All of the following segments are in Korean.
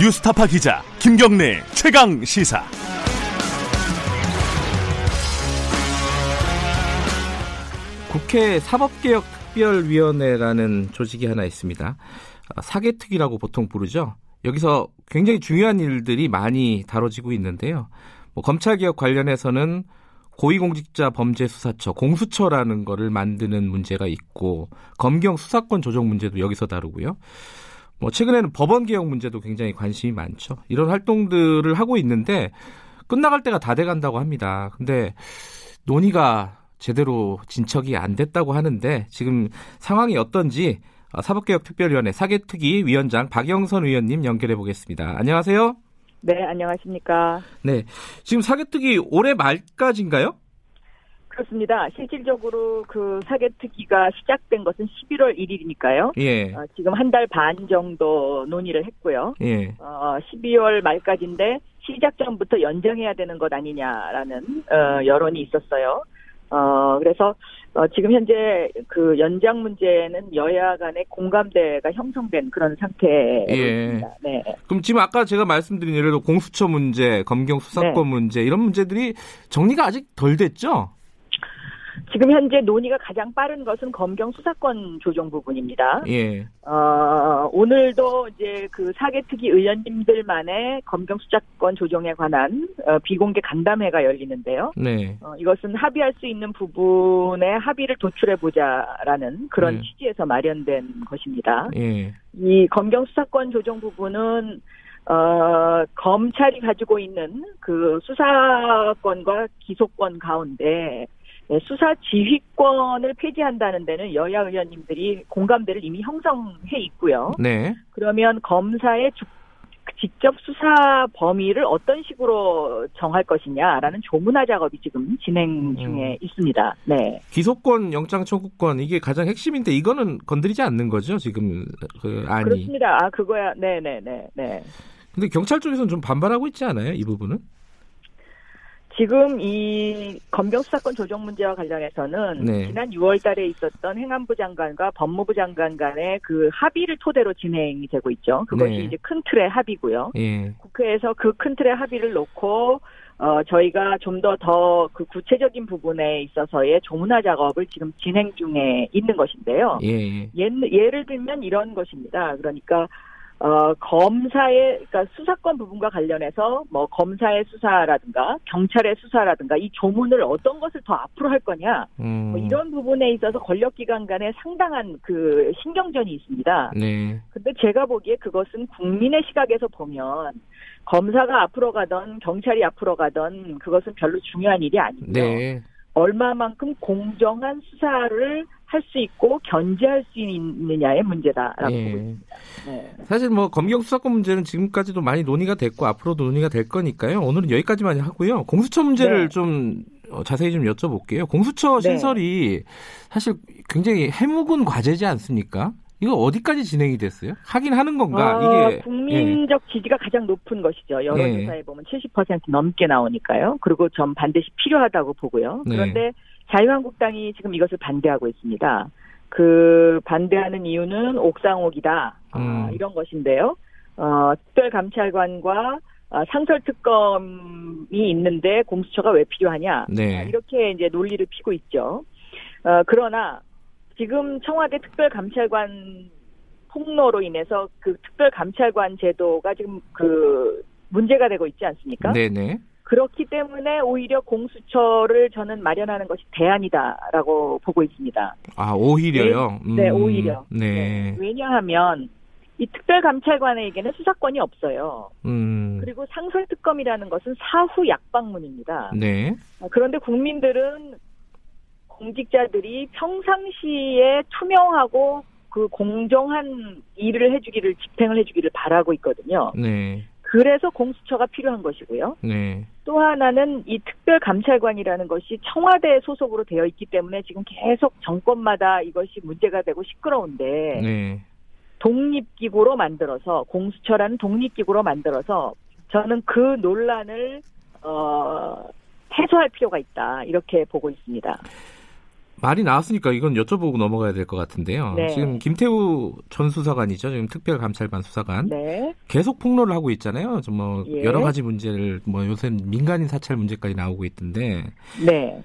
뉴스타파 기자 김경래 최강 시사. 국회 사법개혁특별위원회라는 조직이 하나 있습니다. 사개특위라고 보통 부르죠. 여기서 굉장히 중요한 일들이 많이 다뤄지고 있는데요. 뭐 검찰개혁 관련해서는 고위공직자 범죄수사처 공수처라는 거를 만드는 문제가 있고 검경 수사권 조정 문제도 여기서 다루고요. 뭐 최근에는 법원 개혁 문제도 굉장히 관심이 많죠. 이런 활동들을 하고 있는데 끝나갈 때가 다 돼 간다고 합니다. 근데 논의가 제대로 진척이 안 됐다고 하는데 지금 상황이 어떤지 사법개혁특별위원회 사개특위 위원장 박영선 의원님 연결해 보겠습니다. 안녕하세요. 네, 안녕하십니까. 네, 지금 사개특위 올해 말까지인가요? 그렇습니다. 실질적으로 그 사개특위가 시작된 것은 11월 1일이니까요. 예. 어, 지금 한 달 반 정도 논의를 했고요. 예. 어, 12월 말까지인데 시작 전부터 연장해야 되는 것 아니냐라는 어, 여론이 있었어요. 어, 그래서 어, 지금 현재 그 연장 문제는 여야 간의 공감대가 형성된 그런 상태입니다. 예. 네. 그럼 지금 아까 제가 말씀드린 예를 들어 공수처 문제, 검경 수사권 네. 문제 이런 문제들이 정리가 아직 덜 됐죠? 지금 현재 논의가 가장 빠른 것은 검경 수사권 조정 부분입니다. 예. 어, 오늘도 이제 그 사개특위 의원님들만의 검경 수사권 조정에 관한 어, 비공개 간담회가 열리는데요. 네. 어, 이것은 합의할 수 있는 부분에 합의를 도출해 보자라는 그런 네. 취지에서 마련된 것입니다. 예. 이 검경 수사권 조정 부분은 어, 검찰이 가지고 있는 그 수사권과 기소권 가운데 네, 수사 지휘권을 폐지한다는 데는 여야 의원님들이 공감대를 이미 형성해 있고요. 네. 그러면 검사의 주- 직접 수사 범위를 어떤 식으로 정할 것이냐라는 조문화 작업이 지금 진행 중에 있습니다. 네. 기소권, 영장 청구권 이게 가장 핵심인데 이거는 건드리지 않는 거죠 지금 그 안이. 그렇습니다. 아, 그거야. 네 네 네. 네. 근데 경찰 쪽에서는 좀 반발하고 있지 않아요 이 부분은? 지금 이 검경 수사권 조정 문제와 관련해서는 네. 지난 6월 달에 있었던 행안부 장관과 법무부 장관 간의 그 합의를 토대로 진행이 되고 있죠. 그것이 네. 이제 큰 틀의 합의고요. 예. 국회에서 그 큰 틀의 합의를 놓고 어 저희가 좀 더 더 그 구체적인 부분에 있어서의 조문화 작업을 지금 진행 중에 있는 것인데요. 예. 예. 예, 예를 들면 이런 것입니다. 그러니까 어, 검사의 그러니까 수사권 부분과 관련해서 뭐 검사의 수사라든가 경찰의 수사라든가 이 조문을 어떤 것을 더 앞으로 할 거냐 음. 뭐 이런 부분에 있어서 권력기관 간에 상당한 그 신경전이 있습니다. 네. 근데 제가 보기에 그것은 국민의 시각에서 보면 검사가 앞으로 가던 경찰이 앞으로 가던 그것은 별로 중요한 일이 아니고요. 네. 얼마만큼 공정한 수사를 할 수 있고 견제할 수 있느냐의 문제다라고 예. 보고 있습니다. 네. 사실 뭐 검경 수사권 문제는 지금까지도 많이 논의가 됐고 앞으로도 논의가 될 거니까요. 오늘은 여기까지만 하고요. 공수처 문제를 네. 좀 어, 자세히 좀 여쭤볼게요. 공수처 네. 신설이 사실 굉장히 해묵은 과제지 않습니까? 이거 어디까지 진행이 됐어요? 하긴 하는 건가? 어, 이게 국민적 지지가 가장 높은 것이죠. 여론조사에 보면 70% 넘게 나오니까요. 그리고 전 반드시 필요하다고 보고요. 네. 그런데 자유한국당이 지금 이것을 반대하고 있습니다. 그 반대하는 이유는 옥상옥이다 아, 음. 이런 것인데요. 어, 특별감찰관과 아, 상설특검이 있는데 공수처가 왜 필요하냐 네. 아, 이렇게 이제 논리를 피고 있죠. 어, 그러나 지금 청와대 특별감찰관 폭로로 인해서 그 특별감찰관 제도가 지금 그 문제가 되고 있지 않습니까? 네네. 그렇기 때문에 오히려 공수처를 저는 마련하는 것이 대안이다라고 보고 있습니다. 아 오히려요. 네, 음, 오히려. 네. 왜냐하면 이 특별감찰관에게는 수사권이 없어요. 음. 그리고 상설특검이라는 것은 사후 약방문입니다. 네. 아, 그런데 국민들은 공직자들이 평상시에 투명하고 그 공정한 일을 해주기를 집행을 해주기를 바라고 있거든요. 네. 그래서 공수처가 필요한 것이고요. 네. 또 하나는 이 특별감찰관이라는 것이 청와대 소속으로 되어 있기 때문에 지금 계속 정권마다 이것이 문제가 되고 시끄러운데 네. 독립기구로 만들어서 공수처라는 독립기구로 만들어서 저는 그 논란을 어, 해소할 필요가 있다 이렇게 보고 있습니다. 말이 나왔으니까 이건 여쭤보고 넘어가야 될 것 같은데요. 네. 지금 김태우 전 수사관이죠. 지금 특별감찰반 수사관 네. 계속 폭로를 하고 있잖아요. 좀뭐 예. 여러 가지 문제를 뭐 요새 민간인 사찰 문제까지 나오고 있던데 네.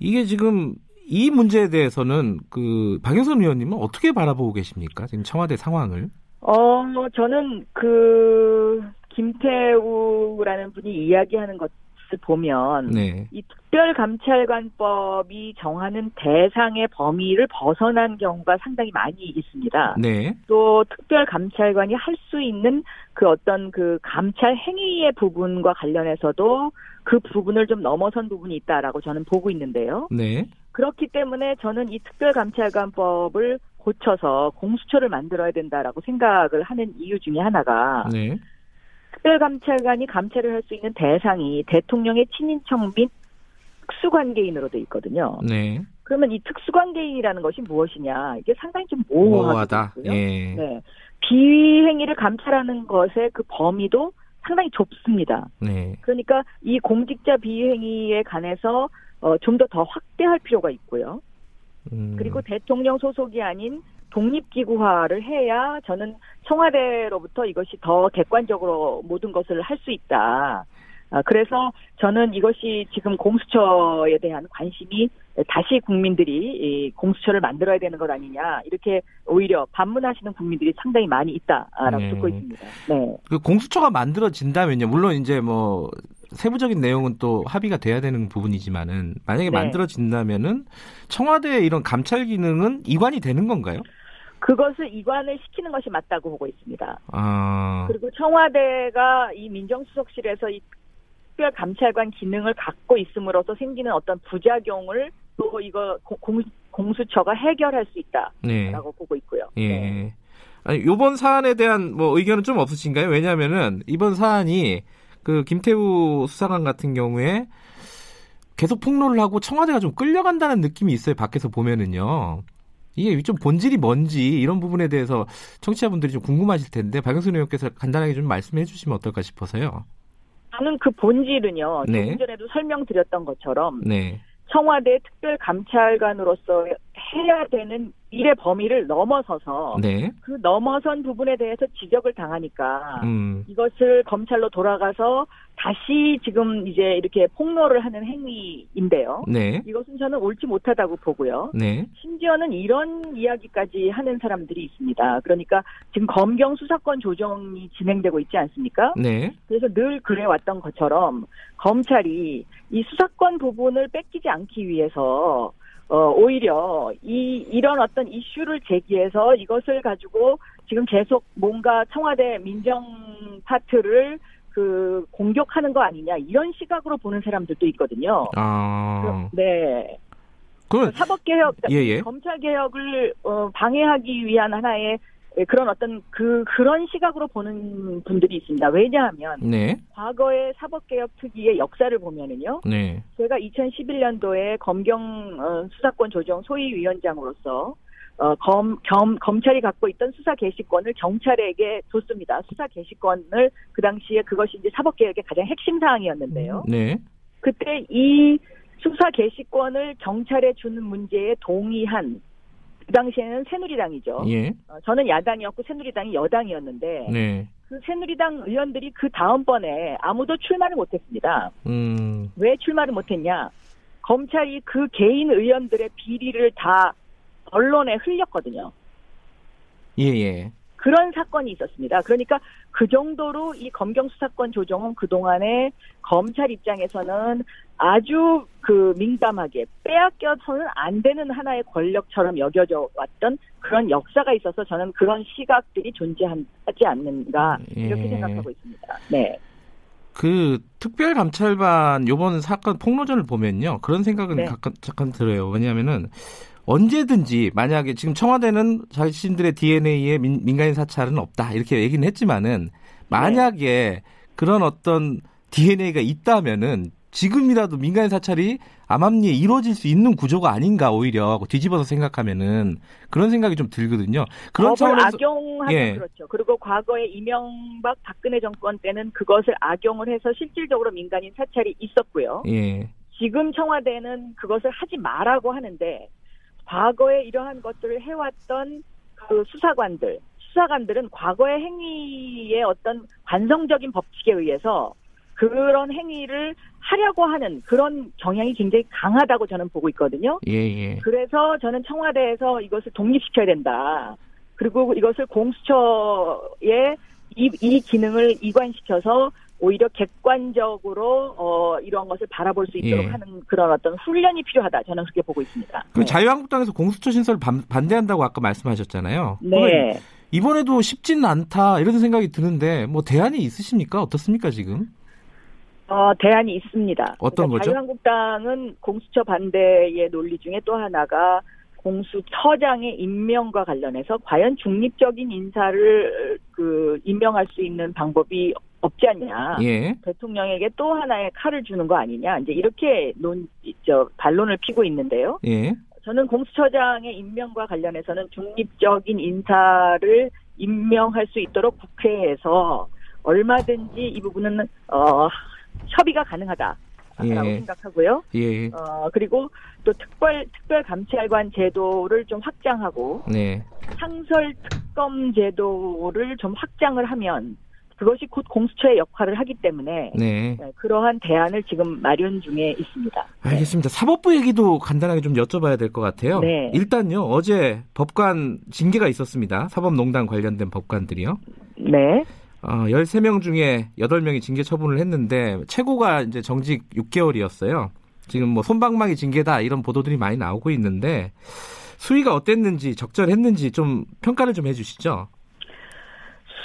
이게 지금 이 문제에 대해서는 그 박영선 의원님은 어떻게 바라보고 계십니까? 지금 청와대 상황을. 어, 저는 그 김태우라는 분이 이야기하는 것을 보면 네. 이 특별감찰관법이 정하는 대상의 범위를 벗어난 경우가 상당히 많이 있습니다. 네. 또 특별감찰관이 할 수 있는 그 어떤 그 감찰 행위의 부분과 관련해서도 그 부분을 좀 넘어선 부분이 있다라고 저는 보고 있는데요. 네. 그렇기 때문에 저는 이 특별감찰관법을 고쳐서 공수처를 만들어야 된다라고 생각을 하는 이유 중에 하나가 네. 특별감찰관이 감찰을 할 수 있는 대상이 대통령의 친인척 및 특수관계인으로 돼 있거든요. 네. 그러면 이 특수관계인이라는 것이 무엇이냐 이게 상당히 좀 모호하다. 예. 네. 비행위를 감찰하는 것의 그 범위도 상당히 좁습니다. 네. 그러니까 이 공직자 비행위에 관해서 어, 좀 더 더 확대할 필요가 있고요. 음. 그리고 대통령 소속이 아닌 독립기구화를 해야 저는 청와대로부터 이것이 더 객관적으로 모든 것을 할 수 있다. 아, 그래서 저는 이것이 지금 공수처에 대한 관심이 다시 국민들이 이 공수처를 만들어야 되는 것 아니냐 이렇게 오히려 반문하시는 국민들이 상당히 많이 있다라고 네. 듣고 있습니다. 네. 그 공수처가 만들어진다면요. 물론 이제 뭐 세부적인 내용은 또 합의가 돼야 되는 부분이지만은 만약에 네. 만들어진다면은 청와대의 이런 감찰 기능은 이관이 되는 건가요? 그것을 이관을 시키는 것이 맞다고 보고 있습니다. 아. 그리고 청와대가 이 민정수석실에서 이 특별 감찰관 기능을 갖고 있음으로써 생기는 어떤 부작용을 또 이거 공, 공수처가 해결할 수 네. 있다라고 보고 있고요. 예. 네. 아니, 요번 사안에 대한 뭐 의견은 좀 없으신가요? 왜냐면은 이번 사안이 그 김태우 수사관 같은 경우에 계속 폭로를 하고 청와대가 좀 끌려간다는 느낌이 있어요. 밖에서 보면은요. 이게 좀 본질이 뭔지 이런 부분에 대해서 청취자분들이 좀 궁금하실 텐데 박영순 의원께서 간단하게 좀 말씀해 주시면 어떨까 싶어서요. 저는 그 본질은요. 네. 조금 전에도 설명드렸던 것처럼 네. 청와대 특별 감찰관으로서 해야 되는 일의 범위를 넘어서서 네. 그 넘어선 부분에 대해서 지적을 당하니까 음. 이것을 검찰로 돌아가서 다시 지금 이제 이렇게 폭로를 하는 행위인데요. 네. 이것은 저는 옳지 못하다고 보고요. 네. 심지어는 이런 이야기까지 하는 사람들이 있습니다. 그러니까 지금 검경 수사권 조정이 진행되고 있지 않습니까? 네. 그래서 늘 그래왔던 것처럼 검찰이 이 수사권 부분을 뺏기지 않기 위해서 어, 오히려 이, 이런 어떤 이슈를 제기해서 이것을 가지고 지금 계속 뭔가 청와대 민정 파트를 그 공격하는 거 아니냐 이런 시각으로 보는 사람들도 있거든요. 아. 네. 그건 사법 개혁, 예, 예. 검찰 개혁을 어, 방해하기 위한 하나의 그런 어떤 그, 그런 시각으로 보는 분들이 있습니다. 왜냐하면 네. 과거의 사법개혁 특위의 역사를 보면은요. 네. 제가 2011년도에 검경 어, 수사권 조정 소위 위원장으로서 어, 검, 겸, 검찰이 갖고 있던 수사 개시권을 경찰에게 줬습니다. 수사 개시권을 그 당시에 그것이 이제 사법개혁의 가장 핵심 사항이었는데요. 네. 그때 이 수사 개시권을 경찰에 주는 문제에 동의한 그 당시에는 새누리당이죠. 예. 어, 저는 야당이었고 새누리당이 여당이었는데 네. 그 새누리당 의원들이 그 다음번에 아무도 출마를 못했습니다. 음. 왜 출마를 못했냐? 검찰이 그 개인 의원들의 비리를 다 언론에 흘렸거든요. 예, 예. 그런 사건이 있었습니다. 그러니까 그 정도로 이 검경 수사권 조정은 그동안에 검찰 입장에서는 아주 그 민감하게 빼앗겨서는 안 되는 하나의 권력처럼 여겨져 왔던 그런 역사가 있어서 저는 그런 시각들이 존재하지 않는가 이렇게 예. 생각하고 있습니다. 네. 그 특별감찰반 요번 사건 폭로전을 보면요 그런 생각은 네. 잠깐, 잠깐 들어요 왜냐하면은 언제든지 만약에 지금 청와대는 자신들의 DNA에 민, 간인 사찰은 없다 이렇게 얘기는 했지만은 만약에 그런 어떤 DNA가 있다면은 지금이라도 민간인 사찰이 암암리에 이루어질 수 있는 구조가 아닌가 오히려 뒤집어서 생각하면은 그런 생각이 좀 들거든요. 그런 법을 차원에서 악용하면 예. 그렇죠. 그리고 과거에 이명박 박근혜 정권 때는 그것을 악용을 해서 실질적으로 민간인 사찰이 있었고요. 예, 지금 청와대는 그것을 하지 말라고 하는데 과거에 이러한 것들을 해왔던 그 수사관들, 수사관들은 과거의 행위의 어떤 관성적인 법칙에 의해서 그런 행위를 하려고 하는 그런 경향이 굉장히 강하다고 저는 보고 있거든요. 예, 예. 그래서 저는 청와대에서 이것을 독립시켜야 된다. 그리고 이것을 공수처에 이, 이 기능을 이관시켜서 오히려 객관적으로 어, 이러한 것을 바라볼 수 있도록 예. 하는 그런 어떤 훈련이 필요하다. 저는 그렇게 보고 있습니다. 그 네. 자유한국당에서 공수처 신설 반, 반대한다고 아까 말씀하셨잖아요. 네. 이번에도 쉽지는 않다 이런 생각이 드는데 뭐 대안이 있으십니까? 어떻습니까 지금? 어, 대안이 있습니다. 어떤 거죠? 자유한국당은 공수처 반대의 논리 중에 또 하나가 공수처장의 임명과 관련해서 과연 중립적인 인사를 그 임명할 수 있는 방법이 없지 않냐. 예. 대통령에게 또 하나의 칼을 주는 거 아니냐. 이제 이렇게 논, 저, 반론을 피고 있는데요. 예. 저는 공수처장의 임명과 관련해서는 중립적인 인사를 임명할 수 있도록 국회에서 얼마든지 이 부분은 어, 협의가 가능하다 라고 예. 생각하고요. 예. 어, 그리고 또 특별 특별 감찰관 제도를 좀 확장하고 네. 상설 특검 제도를 좀 확장을 하면 그것이 곧 공수처의 역할을 하기 때문에 네. 네, 그러한 대안을 지금 마련 중에 있습니다. 알겠습니다. 사법부 얘기도 간단하게 좀 여쭤봐야 될 것 같아요. 네. 일단요, 어제 법관 징계가 있었습니다. 사법농단 관련된 법관들이요. 네. 어, 13명 중에 8명이 징계 처분을 했는데, 최고가 이제 정직 6개월이었어요. 지금 뭐 손방망이 징계다 이런 보도들이 많이 나오고 있는데, 수위가 어땠는지, 적절했는지 좀 평가를 좀 해주시죠.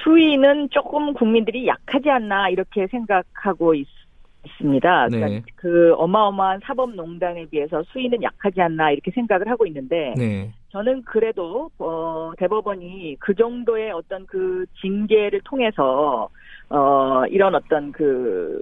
수위는 조금 국민들이 약하지 않나 이렇게 생각하고 있, 습니다 네. 그러니까 그 어마어마한 사법농단에 비해서 수위는 약하지 않나 이렇게 생각을 하고 있는데 네. 저는 그래도 어, 대법원이 그 정도의 어떤 그 징계를 통해서 어, 이런 어떤 그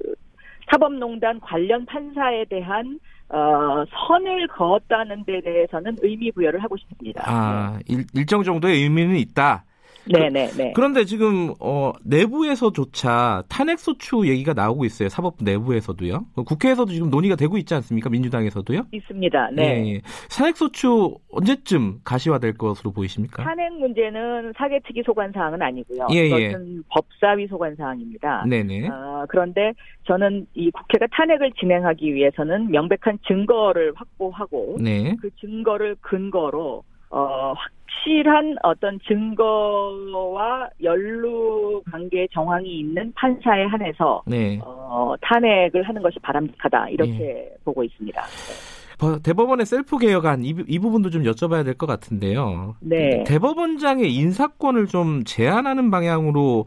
사법농단 관련 판사에 대한 어, 선을 그었다는 데 대해서는 의미 부여를 하고 싶습니다. 아, 일, 일정 정도의 의미는 있다. 네, 네, 네. 그런데 지금 어, 내부에서조차 탄핵 소추 얘기가 나오고 있어요. 사법부 내부에서도요. 국회에서도 지금 논의가 되고 있지 않습니까? 민주당에서도요. 있습니다. 네. 예, 예. 탄핵 소추 언제쯤 가시화될 것으로 보이십니까? 탄핵 문제는 사개특위 소관 사항은 아니고요. 예, 예. 법사위 소관 사항입니다. 네네. 어, 그런데 저는 이 국회가 탄핵을 진행하기 위해서는 명백한 증거를 확보하고 네. 그 증거를 근거로 어, 확실한 어떤 증거와 연루 관계 정황이 있는 판사에 한해서 네. 어, 탄핵을 하는 것이 바람직하다 이렇게 예. 보고 있습니다. 어, 대법원의 셀프 개혁안 이, 이 부분도 좀 여쭤봐야 될 것 같은데요. 네. 대법원장의 인사권을 좀 제한하는 방향으로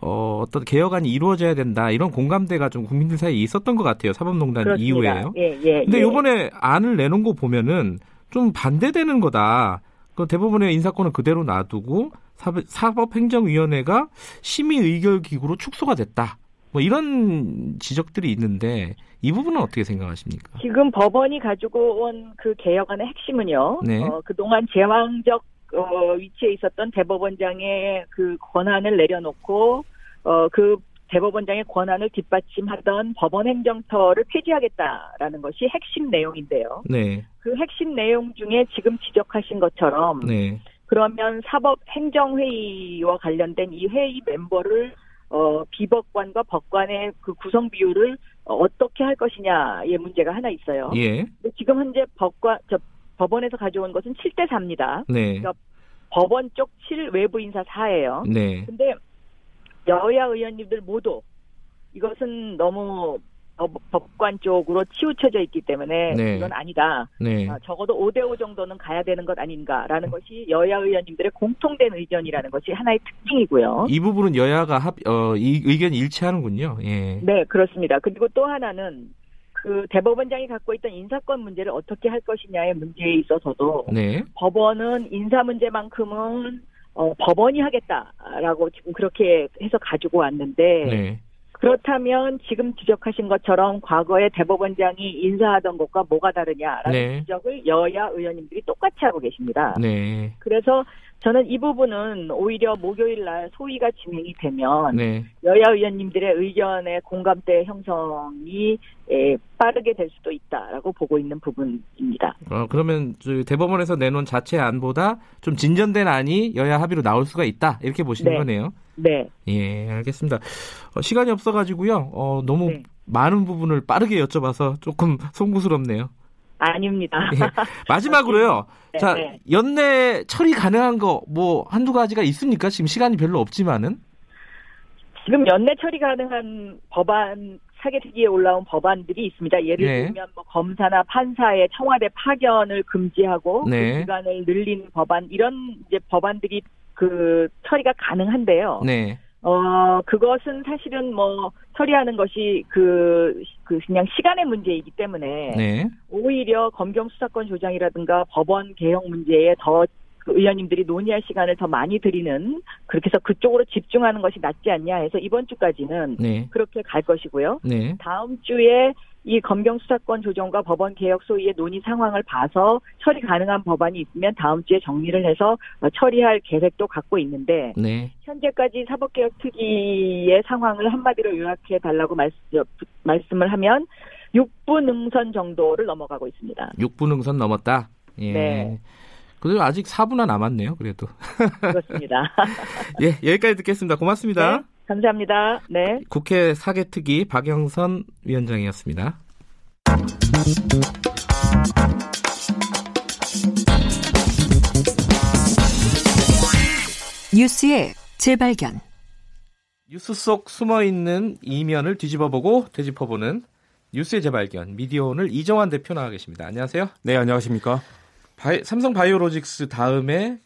어, 어떤 개혁안이 이루어져야 된다 이런 공감대가 좀 국민들 사이에 있었던 것 같아요. 사법농단 그렇습니다. 이후에요. 예, 예. 근데 예. 이번에 안을 내놓은 거 보면은 좀 반대되는 거다. 그 대법원의 인사권을 그대로 놔두고 사법- 사법행정위원회가 심의 의결 기구로 축소가 됐다. 뭐 이런 지적들이 있는데 이 부분은 어떻게 생각하십니까? 지금 법원이 가지고 온 그 개혁안의 핵심은요. 네. 어, 그동안 제왕적 어, 위치에 있었던 대법원장의 그 권한을 내려놓고 어, 그 대법원장의 권한을 뒷받침하던 법원 행정처를 폐지하겠다라는 것이 핵심 내용인데요. 네, 그 핵심 내용 중에 지금 지적하신 것처럼 네, 그러면 사법 행정회의와 관련된 이 회의 멤버를 어, 비법관과 법관의 그 구성 비율을 어, 어떻게 할 것이냐의 문제가 하나 있어요. 예, 근데 지금 현재 법관 저 법원에서 가져온 것은 7대 4입니다. 네, 법원 쪽 7, 외부 인사 4예요. 네, 근데 여야 의원님들 모두 이것은 너무 법- 법관 쪽으로 치우쳐져 있기 때문에 네. 이건 아니다. 네, 아, 적어도 5대5 정도는 가야 되는 것 아닌가라는 것이 여야 의원님들의 공통된 의견이라는 것이 하나의 특징이고요. 이 부분은 여야가 합, 어, 이 의견이 일치하는군요. 예, 네, 그렇습니다. 그리고 또 하나는 그 대법원장이 갖고 있던 인사권 문제를 어떻게 할 것이냐의 문제에 있어서도 네, 법원은 인사 문제만큼은 어, 법원이 하겠다라고 지금 그렇게 해서 가지고 왔는데 네, 그렇다면 지금 지적하신 것처럼 과거에 대법원장이 인사하던 것과 뭐가 다르냐라는 네. 지적을 여야 의원님들이 똑같이 하고 계십니다. 네, 그래서 저는 이 부분은 오히려 목요일 날 소위가 진행이 되면 네. 여야 의원님들의 의견의 공감대 형성이 예, 빠르게 될 수도 있다라고 보고 있는 부분입니다. 어, 그러면 저 대법원에서 내놓은 자체 안보다 좀 진전된 안이 여야 합의로 나올 수가 있다. 이렇게 보시는 네. 거네요. 네. 예, 알겠습니다. 어, 시간이 없어가지고요. 어, 너무 네. 많은 부분을 빠르게 여쭤봐서 조금 송구스럽네요. 아닙니다. 예. 마지막으로요. 네, 자, 네. 연내 처리 가능한 거 뭐 한두 가지가 있습니까? 지금 시간이 별로 없지만은. 지금 연내 처리 가능한 법안 사개특위에 올라온 법안들이 있습니다. 예를 네. 들면 뭐 검사나 판사의 청와대 파견을 금지하고 네. 그 기간을 늘린 법안 이런 이제 법안들이 그 처리가 가능한데요. 네. 어 그것은 사실은 뭐 처리하는 것이 그, 그 그냥 시간의 문제이기 때문에 네. 오히려 검경 수사권 조장이라든가 법원 개혁 문제에 더그 의원님들이 논의할 시간을 더 많이 드리는 그렇게 해서 그쪽으로 집중하는 것이 낫지 않냐 해서 이번 주까지는 네. 그렇게 갈 것이고요. 네. 다음 주에 이 검경 수사권 조정과 법원 개혁 소위의 논의 상황을 봐서 처리 가능한 법안이 있으면 다음 주에 정리를 해서 어, 처리할 계획도 갖고 있는데 네. 현재까지 사법개혁 특위의 상황을 한마디로 요약해 달라고 말씀, 말씀을 하면 6분 응선 정도를 넘어가고 있습니다. 6분 응선 넘었다. 예. 네. 그래도 아직 4분나 남았네요. 그래도. 그렇습니다. 예, 여기까지 듣겠습니다. 고맙습니다. 네, 감사합니다. 네. 국회 사개특위 박영선 위원장이었습니다. 뉴스의 재발견. 뉴스 속 숨어 있는 이면을 뒤집어보고 되짚어보는 뉴스의 재발견 미디어 오늘 이정환 대표 나와 계십니다. 안녕하세요. 네, 안녕하십니까. 바이- 삼성 바이오로직스 다음에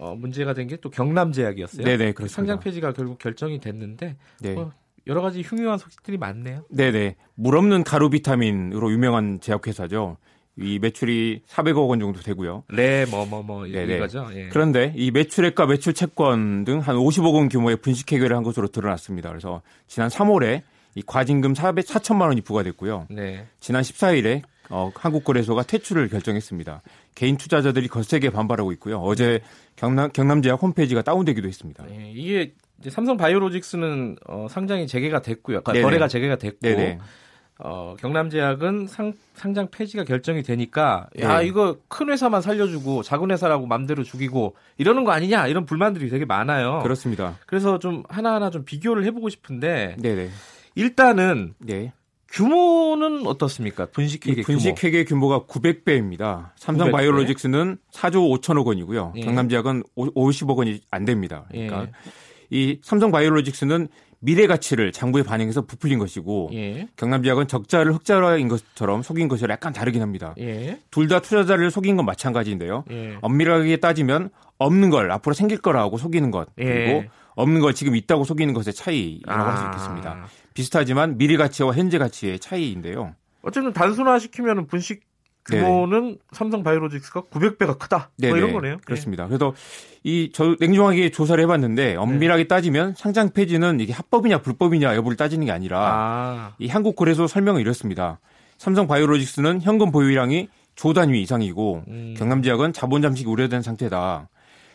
어, 문제가 된 게 또 경남제약이었어요. 네네, 그렇습니다. 상장 폐지가 결국 결정이 됐는데 네. 어, 여러 가지 흉흉한 소식들이 많네요. 네네. 물 없는 가루 비타민으로 유명한 제약회사죠. 이 매출이 400억 원 정도 되고요. 네, 뭐 뭐뭐 네네. 이거죠. 예. 그런데 이 매출액과 매출 채권 등 한 50억 원 규모의 분식 회계를 한 것으로 드러났습니다. 그래서 지난 3월에 이 과징금 400, 4천만 원이 부과됐고요. 네. 지난 14일에 어, 한국거래소가 퇴출을 결정했습니다. 개인 투자자들이 거세게 반발하고 있고요. 어제 경남, 경남제약 홈페이지가 다운되기도 했습니다. 예, 이게 삼성 바이오로직스는 어, 상장이 재개가 됐고요. 그러니까. 거래가 재개가 됐고 네네. 어, 경남제약은 상, 상장 폐지가 결정이 되니까 야 네. 이거 큰 회사만 살려주고 작은 회사라고 맘대로 죽이고 이러는 거 아니냐 이런 불만들이 되게 많아요. 그렇습니다. 그래서 좀 하나하나 좀 비교를 해보고 싶은데 네네. 일단은 네. 규모는 어떻습니까? 분식회계 이 분식회계 규모 가 900배입니다. 삼성 900배? 바이오로직스는 4조 5천억 원이고요. 예. 경남제약은 50억 원이 안 됩니다. 그러니까 예. 이 삼성 바이오로직스는 미래 가치를 장부에 반영해서 부풀린 것이고 예. 경남제약은 적자를 흑자인 것처럼 속인 것이라 약간 다르긴 합니다. 예. 둘다 투자자를 속인 건 마찬가지인데요. 예. 엄밀하게 따지면 없는 걸 앞으로 생길 거라고 속이는 것 그리고 예. 없는 걸 지금 있다고 속이는 것의 차이라고 할수 있겠습니다. 비슷하지만 미래 가치와 현재 가치의 차이인데요. 어쨌든 단순화 시키면 분식 규모는 삼성 바이오로직스가 900배가 크다. 뭐 네네. 이런 거네요. 그렇습니다. 그래서 이 저 냉정하게 조사를 해봤는데 엄밀하게 따지면 상장 폐지는 이게 합법이냐 불법이냐 여부를 따지는 게 예. 아니라 아, 이 한국 거래소 설명은 이렇습니다. 삼성 바이오로직스는 현금 보유량이 조 단위 이상이고 음. 경남제약은 자본 잠식이 우려된 상태다.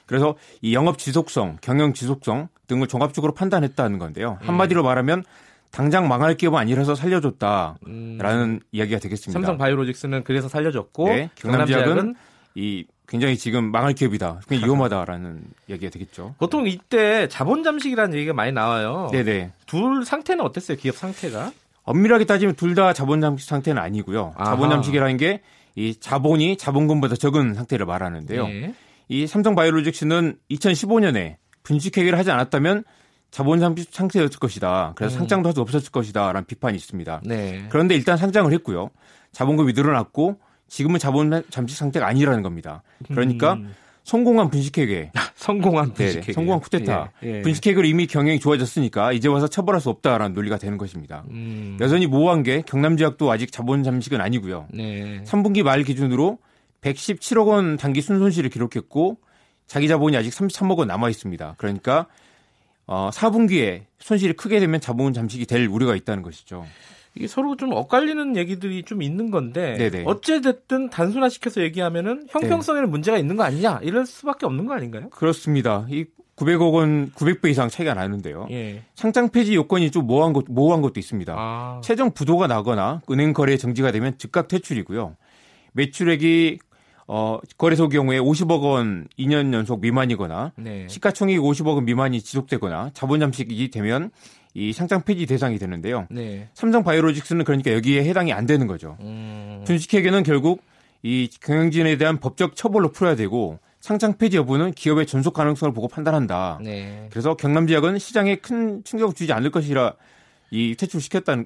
그래서 이 영업 지속성, 경영 지속성 등을 종합적으로 판단했다는 건데요. 음. 한마디로 말하면 당장 망할 기업은 아니라서 살려줬다라는 음. 이야기가 되겠습니다. 삼성 바이오로직스는 그래서 살려줬고 네, 경남제약은 이 굉장히 지금 망할 기업이다. 굉장히 위험하다라는 이야기가 되겠죠. 보통 이때 자본 잠식이라는 얘기가 많이 나와요. 네네. 둘 상태는 어땠어요? 기업 상태가? 엄밀하게 따지면 둘 다 자본 잠식 상태는 아니고요. 아하. 자본 잠식이라는 게 이 자본이 자본금보다 적은 상태를 말하는데요. 예. 이 삼성 바이오로직스는 2015년에 분식 회계를 하지 않았다면 자본 상태였을 것이다. 그래서 음. 상장도 할 수 없었을 것이다라는 비판이 있습니다. 네. 그런데 일단 상장을 했고요. 자본금이 늘어났고 지금은 자본 잠식 상태가 아니라는 겁니다. 그러니까 음. 성공한 분식회계, 성공한 네, 분식회계. 성공한 쿠데타, 예, 예. 분식회계로 이미 경영이 좋아졌으니까 이제 와서 처벌할 수 없다라는 논리가 되는 것입니다. 음. 여전히 모호한 게 경남제약도 아직 자본 잠식은 아니고요. 네. 3분기 말 기준으로 117억 원 단기 순손실을 기록했고 자기 자본이 아직 33억 원 남아 있습니다. 그러니까 어, 4분기에 손실이 크게 되면 자본 잠식이 될 우려가 있다는 것이죠. 이게 서로 좀 엇갈리는 얘기들이 좀 있는 건데 네네. 어찌 됐든 단순화시켜서 얘기하면은 형평성에는 문제가 있는 거 아니냐 이럴 수밖에 없는 거 아닌가요? 그렇습니다. 이 900억 원 900배 이상 차이가 나는데요. 예. 상장 폐지 요건이 좀 모호한 것 모호한 것도 있습니다. 아. 최종 부도가 나거나 은행 거래 정지가 되면 즉각 퇴출이고요. 매출액이 어, 거래소 경우에 50억 원 2년 연속 미만이거나 네. 시가총액 50억 원 미만이 지속되거나 자본 잠식이 되면 이 상장 폐지 대상이 되는데요. 네. 삼성 바이오로직스는 그러니까 여기에 해당이 안 되는 거죠. 음. 분식회계는 결국 이 경영진에 대한 법적 처벌로 풀어야 되고 상장 폐지 여부는 기업의 존속 가능성을 보고 판단한다. 네. 그래서 경남 지역은 시장에 큰 충격을 주지 않을 것이라 이 퇴출시켰다는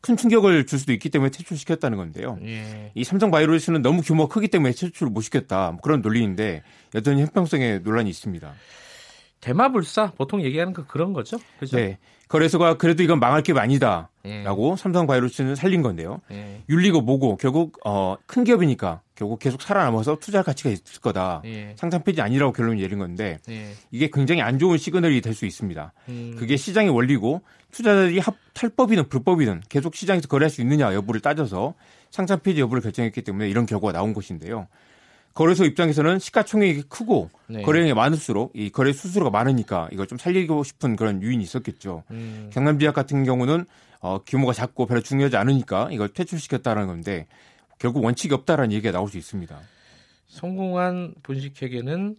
큰 충격을 줄 수도 있기 때문에 퇴출시켰다는 건데요. 예. 이 삼성 바이오로직스는 너무 규모가 크기 때문에 퇴출을 못 시켰다. 뭐 그런 논리인데 여전히 형평성에 논란이 있습니다. 대마불사 보통 얘기하는 거 그런 거죠. 그죠? 네. 거래소가 그래도 이건 망할 게 아니다. 예. 라고 삼성 바이오로직스는 살린 건데요. 예. 윤리고 뭐고 결국 어, 큰 기업이니까 결국 계속 살아남아서 투자할 가치가 있을 거다. 예. 상장 폐지 아니라고 결론을 내린 건데 예. 이게 굉장히 안 좋은 시그널이 될 수 있습니다. 음. 그게 시장의 원리고 투자자들이 합, 탈법이든 불법이든 계속 시장에서 거래할 수 있느냐 여부를 따져서 상장 폐지 여부를 결정했기 때문에 이런 결과가 나온 것인데요. 거래소 입장에서는 시가총액이 크고 네. 거래량이 많을수록 이 거래 수수료가 많으니까 이걸 좀 살리고 싶은 그런 유인이 있었겠죠. 음. 경남 지역 같은 경우는 어, 규모가 작고 별로 중요하지 않으니까 이걸 퇴출시켰다는 건데 결국 원칙이 없다라는 얘기가 나올 수 있습니다. 성공한 분식회계는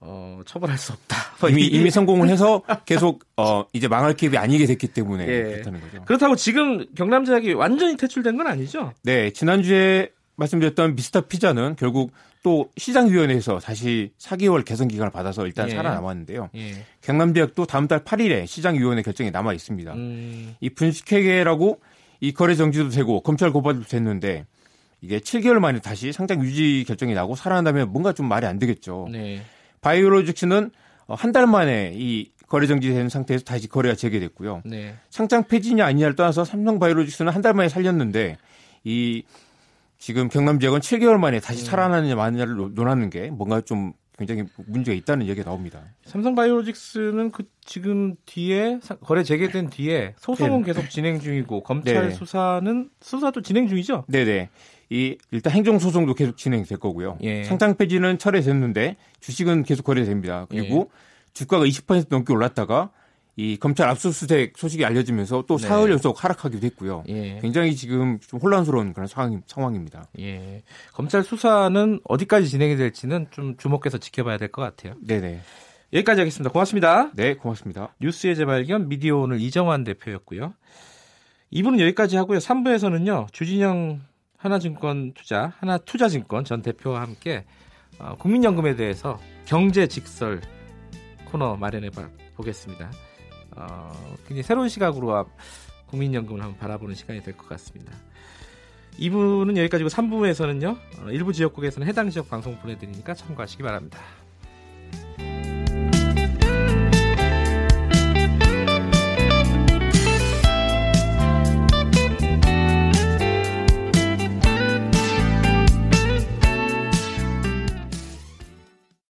어, 처벌할 수 없다. 뭐 이미 이- 이미 성공을 해서 계속 어, 이제 망할 기업이 아니게 됐기 때문에 예. 그렇다는 거죠. 그렇다고 지금 경남 제약이 완전히 퇴출된 건 아니죠? 네, 지난주에 말씀드렸던 미스터 피자는 결국 또 시장위원회에서 다시 4개월 개선 기간을 받아서 일단 예. 살아남았는데요. 예. 경남대학도 다음 달 8일에 시장위원회 결정이 남아 있습니다. 음, 이 분식회계라고 이 거래 정지도 되고 검찰 고발도 됐는데 이게 7개월 만에 다시 상장 유지 결정이 나고 살아난다면 뭔가 좀 말이 안 되겠죠. 네. 바이오로직스는 어, 한달 만에 이 거래 정지된 상태에서 다시 거래가 재개됐고요. 네. 상장 폐지냐 아니냐를 떠나서 삼성 바이오로직스는 한 달 만에 살렸는데 이 지금 경남 지역은 7개월 만에 다시 살아나느냐 마느냐를 논- 논하는 게 뭔가 좀 굉장히 문제가 있다는 얘기가 나옵니다. 삼성바이오로직스는 그 지금 뒤에 사- 거래 재개된 뒤에 소송은 계속 진행 중이고 검찰 네. 수사는 수사도 진행 중이죠. 네네. 이 일단 행정 소송도 계속 진행될 거고요. 예. 상장 폐지는 철회됐는데 주식은 계속 거래됩니다. 그리고 예. 주가가 20% 넘게 올랐다가 이 검찰 압수수색 소식이 알려지면서 또 네. 사흘 연속 하락하기도 했고요. 예. 굉장히 지금 좀 혼란스러운 그런 상황, 상황입니다. 예. 검찰 수사는 어디까지 진행이 될지는 좀 주목해서 지켜봐야 될 것 같아요. 네네. 여기까지 하겠습니다. 고맙습니다. 네, 고맙습니다. 뉴스의 재발견 미디어 오늘 이정환 대표였고요. 2부는 여기까지 하고요. 3부에서는요. 주진영 하나증권 투자, 하나투자증권 전 대표와 함께 어, 국민연금에 대해서 경제 직설 코너 마련해 봐- 보겠습니다. 어, 굉장히 새로운 시각으로 아- 국민연금을 한번 바라보는 시간이 될 것 같습니다. 2부는 여기까지고 3부에서는요. 어, 일부 지역국에서는 해당 지역 방송 보내드리니까 참고하시기 바랍니다.